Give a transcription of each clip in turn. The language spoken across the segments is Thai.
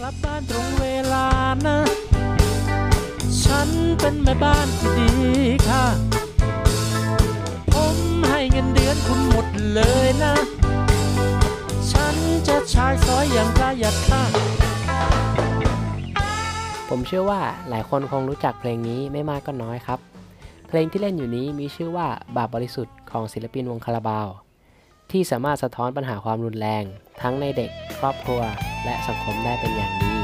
กลับบ้านตรงเวลานะ ฉันเป็นแม่บ้านที่ดีค่ะ ผมให้เงินเดือนคุณหมดเลยนะ ฉันจะใช้สอยอย่างประหยัดค่ะ ผมเชื่อว่าหลายคนคงรู้จักเพลงนี้ไม่มากก็น้อยครับ เพลงที่เล่นอยู่นี้มีชื่อว่าบาปบริสุทธิ์ของศิลปินวงคาราบาว ที่สามารถสะท้อนปัญหาความรุนแรง ทั้งในเด็ก ครอบครัว และสังคมได้เป็นอย่างดี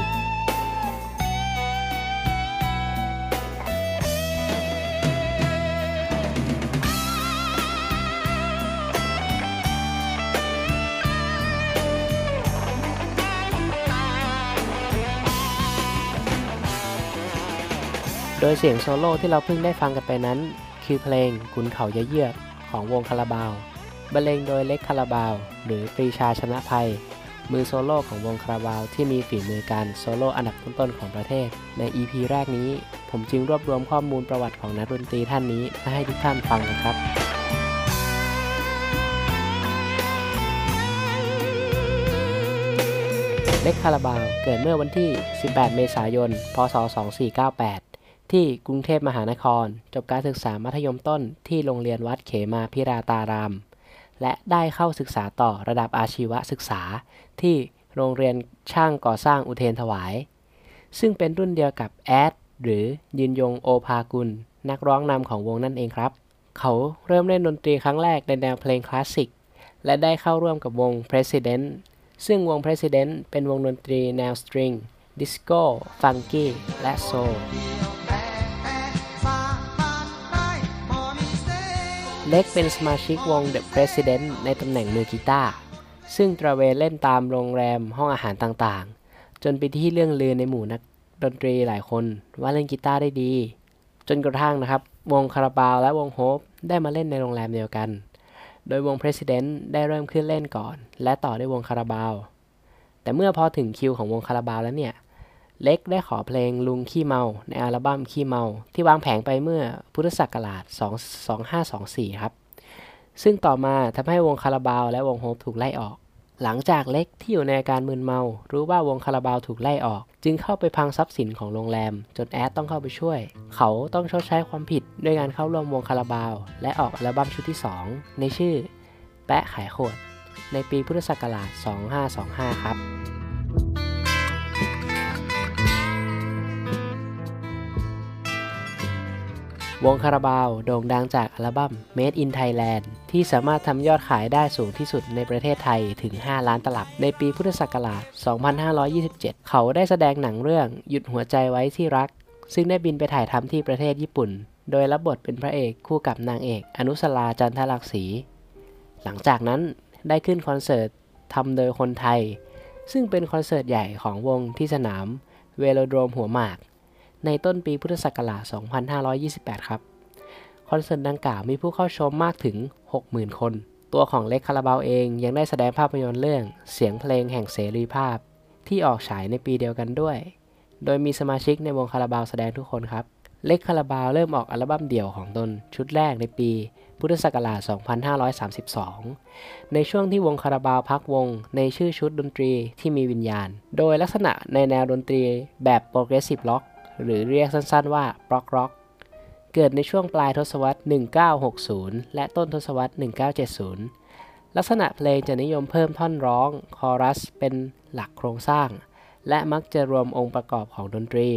โดยเสียงโซโล่ที่เราเพิ่งได้ฟังกันไปนั้น คือเพลงขุนเขาเยเยือกของวงคาราบาว บรรเลงโดยเล็กคาราบาว หรือปรีชาชนะภัย มือโซโล่ของวงคาราบาว ที่มีฝีมือการโซโล่อันดับต้นๆของประเทศ ใน EP แรกนี้ ผมจึงรวบรวมข้อมูลประวัติของนักดนตรีท่านนี้มาให้ทุกท่านฟังกันครับเล็กคาราบาว เกิดเมื่อวันที่ 18 เมษายน พศ 2498 ที่กรุงเทพมหานคร จบการศึกษามัธยมต้นที่โรงเรียนวัดเขมาพิราตาราม และได้เข้าศึกษาต่อระดับอาชีวศึกษา ที่โรงเรียนช่างก่อสร้างอุเทนถวาย ซึ่งเป็นรุ่นเดียวกับแอดหรือยืนยงโอภากุล นักร้องนำของวงนั่นเองครับ เขาเริ่มเล่นดนตรีครั้งแรกในแนวเพลงคลาสสิก และได้เข้าร่วมกับวง President ซึ่งวง President เป็นวงดนตรีแนวสตริงดิสโก้ funky และโซล เล็กเป็นสมาชิกวง The President ในตำแหน่งมือกีตาร์ ซึ่งตระเวนเล่นตามโรงแรมห้องอาหารต่างๆ จนเป็นที่เลื่องลือในหมู่นักดนตรีหลายคนว่าเล่นกีตาร์ได้ดี จนกระทั่งนะครับ วงคาราบาวและวงโฮปได้มาเล่นในโรงแรมเดียวกัน โดยวง President ได้เริ่มขึ้นเล่นก่อน และต่อด้วยวงคาราบาว แต่เมื่อพอถึงคิวของวงคาราบาวแล้วเนี่ย เล็กได้ขอเพลงลุงขี้เมา ในอัลบั้มขี้เมา ที่วางแผงไปเมื่อพุทธศักราช 2524 ครับ ซึ่งต่อมาทำให้วงคาราบาวและวงโฮปถูกไล่ออก หลังจากเล็กที่อยู่ในอาการมึนเมา รู้ว่าวงคาราบาวถูกไล่ออก จึงเข้าไปพังทรัพย์สินของโรงแรม จนแอดต้องเข้าไปช่วย เขาต้องชดใช้ความผิดด้วยการเข้าร่วมวงคาราบาว และออกอัลบั้มชุดที่ 2 ในชื่อ แปะขายขวดในปีพุทธศักราช 2525 ครับ วงคาราบาวโด่งดังจากอัลบั้ม Made in Thailand ที่สามารถทำยอดขายได้สูงที่สุดในประเทศไทยถึง 5 ล้านตลับ ในปีพุทธศักราช 2527 เขาได้แสดงหนังเรื่องหยุดหัวใจไว้ที่รัก ซึ่งได้บินไปถ่ายทำที่ประเทศญี่ปุ่น โดยรับบทเป็นพระเอกคู่กับนางเอก อนุสราจันทรักษี หลังจากนั้นได้ขึ้นคอนเสิร์ตทำโดยคนไทย ซึ่งเป็นคอนเสิร์ตใหญ่ของวงที่สนามเวโลโดรมหัวหมาก ในต้นปีพุทธศักราช 2528 ครับ คอนเสิร์ตดังกล่าวมีผู้เข้าชมมากถึง 60,000 คน ตัวของเล็กคาราบาวเองยังได้แสดงภาพยนตร์เรื่องเสียงเพลงแห่งเสรีภาพ ที่ออกฉายในปีเดียวกันด้วย โดยมีสมาชิกในวงคาราบาวแสดงทุกคนครับ เล็กคาราบาวเริ่มออกอัลบั้มเดี่ยวของตนชุดแรกในปีพุทธศักราช 2532 ในช่วงที่วงคาราบาวพักวงในชื่อชุดดนตรีที่มีวิญญาณ โดยลักษณะในแนวดนตรีแบบโป หรือเรียกสั้นๆว่า prog rock เกิดในช่วงปลายทศวรรษ 1960 และต้นทศวรรษ 1970 ลักษณะเพลงจะนิยมเพิ่มท่อนร้องคอรัสเป็นหลักโครงสร้าง และมักจะรวมองค์ประกอบของดนตรี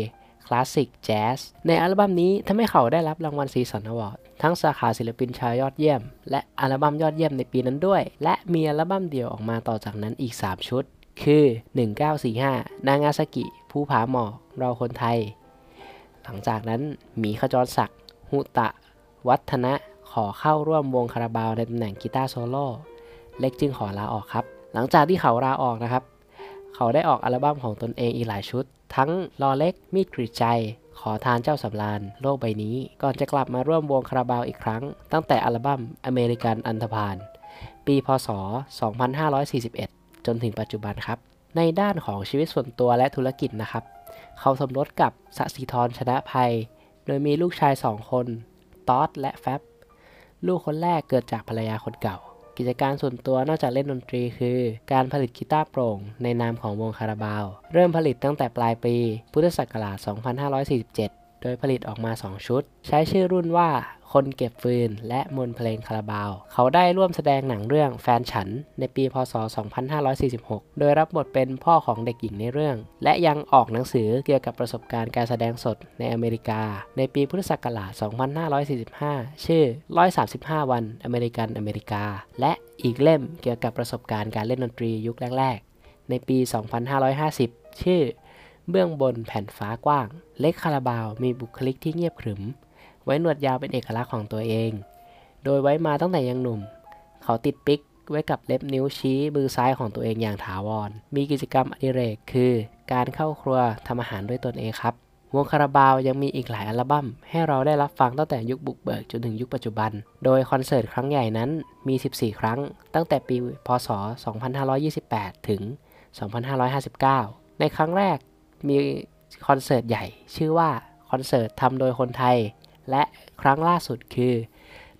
คลาสสิก แจ๊ส ในอัลบั้มนี้ทำให้เขาได้รับรางวัลซีสันอวอร์ดทั้งสาขาศิลปินชายยอดเยี่ยม และอัลบั้มยอดเยี่ยมในปีนั้นด้วย และมีอัลบั้มเดี่ยวออกมาต่อจากนั้นอีก 3 ชุด คือ 1945 นางาซากิ ผู้ผาหมอก เราคนไทย หลังจากนั้นหมีขจรศักดิ์หุตะ วัฒนะขอเข้าร่วมวงคาราบาวในตำแหน่งกีตาร์โซโล่เล็กจึงขอลาออกครับ หลังจากที่เขาลาออกนะครับ เขาได้ออกอัลบั้มของตนเองอีกหลายชุด ทั้งรอเล็กมีดกรีดใจ ขอทานเจ้าสำราญโลกใบนี้ ก่อนจะกลับมาร่วมวงคาราบาวอีกครั้ง ตั้งแต่อัลบั้มอเมริกันอันธพาลปีพศ 2541 จนถึงปัจจุบันครับ ในด้านของชีวิตส่วนตัวและธุรกิจนะครับ เขาสมรสกับสสิธรชนะภัย โดยมีลูกชายสองคนตอสและแฟบลูกคนแรกเกิดจากภรรยาคนเก่า กิจการส่วนตัวนอกจากเล่นดนตรีคือ การผลิตกีตาร์โปร่ง ในนามของวงคาราบาว เริ่มผลิตตั้งแต่ปลายปี พุทธศักราช 2547 โดยผลิตออกมา 2 ชุด ใช้ชื่อรุ่นว่าคนเก็บฟืน และมนเพลงคาราบาว เขาได้ร่วมแสดงหนังเรื่องแฟนฉัน ในปีพศ 2546 โดยรับบทเป็นพ่อของเด็กหญิงในเรื่อง และยังออกหนังสือเกี่ยวกับประสบการณ์การแสดงสดในอเมริกา ในปีพุทธศักราช 2545 ชื่อ 135 วันอเมริกันอเมริกา และอีกเล่มเกี่ยวกับประสบการณ์การเล่นดนตรียุคแรก ๆ ในปี 2550 ชื่อ เบื้องบนแผ่นฟ้ากว้าง เล็กคาราบาวมีบุคลิกที่เงียบขรึม ไว้หนวดยาวเป็นเอกลักษณ์ของตัวเอง โดยไว้มาตั้งแต่ยังหนุ่ม เขาติดปิ๊กไว้กับเล็บนิ้วชี้มือซ้ายของตัวเองอย่างถาวร มีกิจกรรมอดิเรกคือ การเข้าครัวทำอาหารด้วยตนเองครับ วงคาราบาวยังมีอีกหลายอัลบั้ม ให้เราได้รับฟังตั้งแต่ยุคบุกเบิกจนถึงยุคปัจจุบัน โดยคอนเสิร์ตครั้งใหญ่นั้นมี 14 ครั้ง ตั้งแต่ปี พศ 2528 ถึง 2559 ในครั้งแรก มีคอนเสิร์ตใหญ่ ชื่อว่าคอนเสิร์ตทำโดยคนไทย และครั้งล่าสุดคือ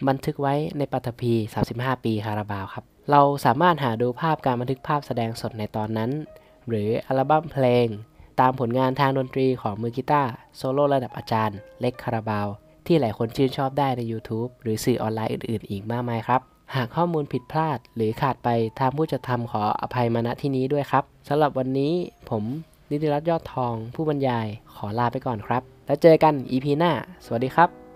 บันทึกไว้ในปฐพี 35 ปีคาราบาวครับ เราสามารถหาดูภาพการบันทึกภาพแสดงสดในตอนนั้น หรืออัลบั้มเพลง ตามผลงานทางดนตรีของมือกีตาร์โซโล่ระดับอาจารย์ เล็กคาราบาว ที่หลายคนชื่นชอบได้ใน YouTube หรือสื่อออนไลน์อื่นๆ อีกมากมายครับหากข้อมูลผิดพลาดหรือขาดไปทางผู้จัดทำขออภัยมาณที่นี้ด้วยครับสำหรับวันนี้ผม นิติรัตน์ยอดทองผู้บรรยายขอลาไปก่อนครับ แล้วเจอกัน EP หน้า สวัสดีครับ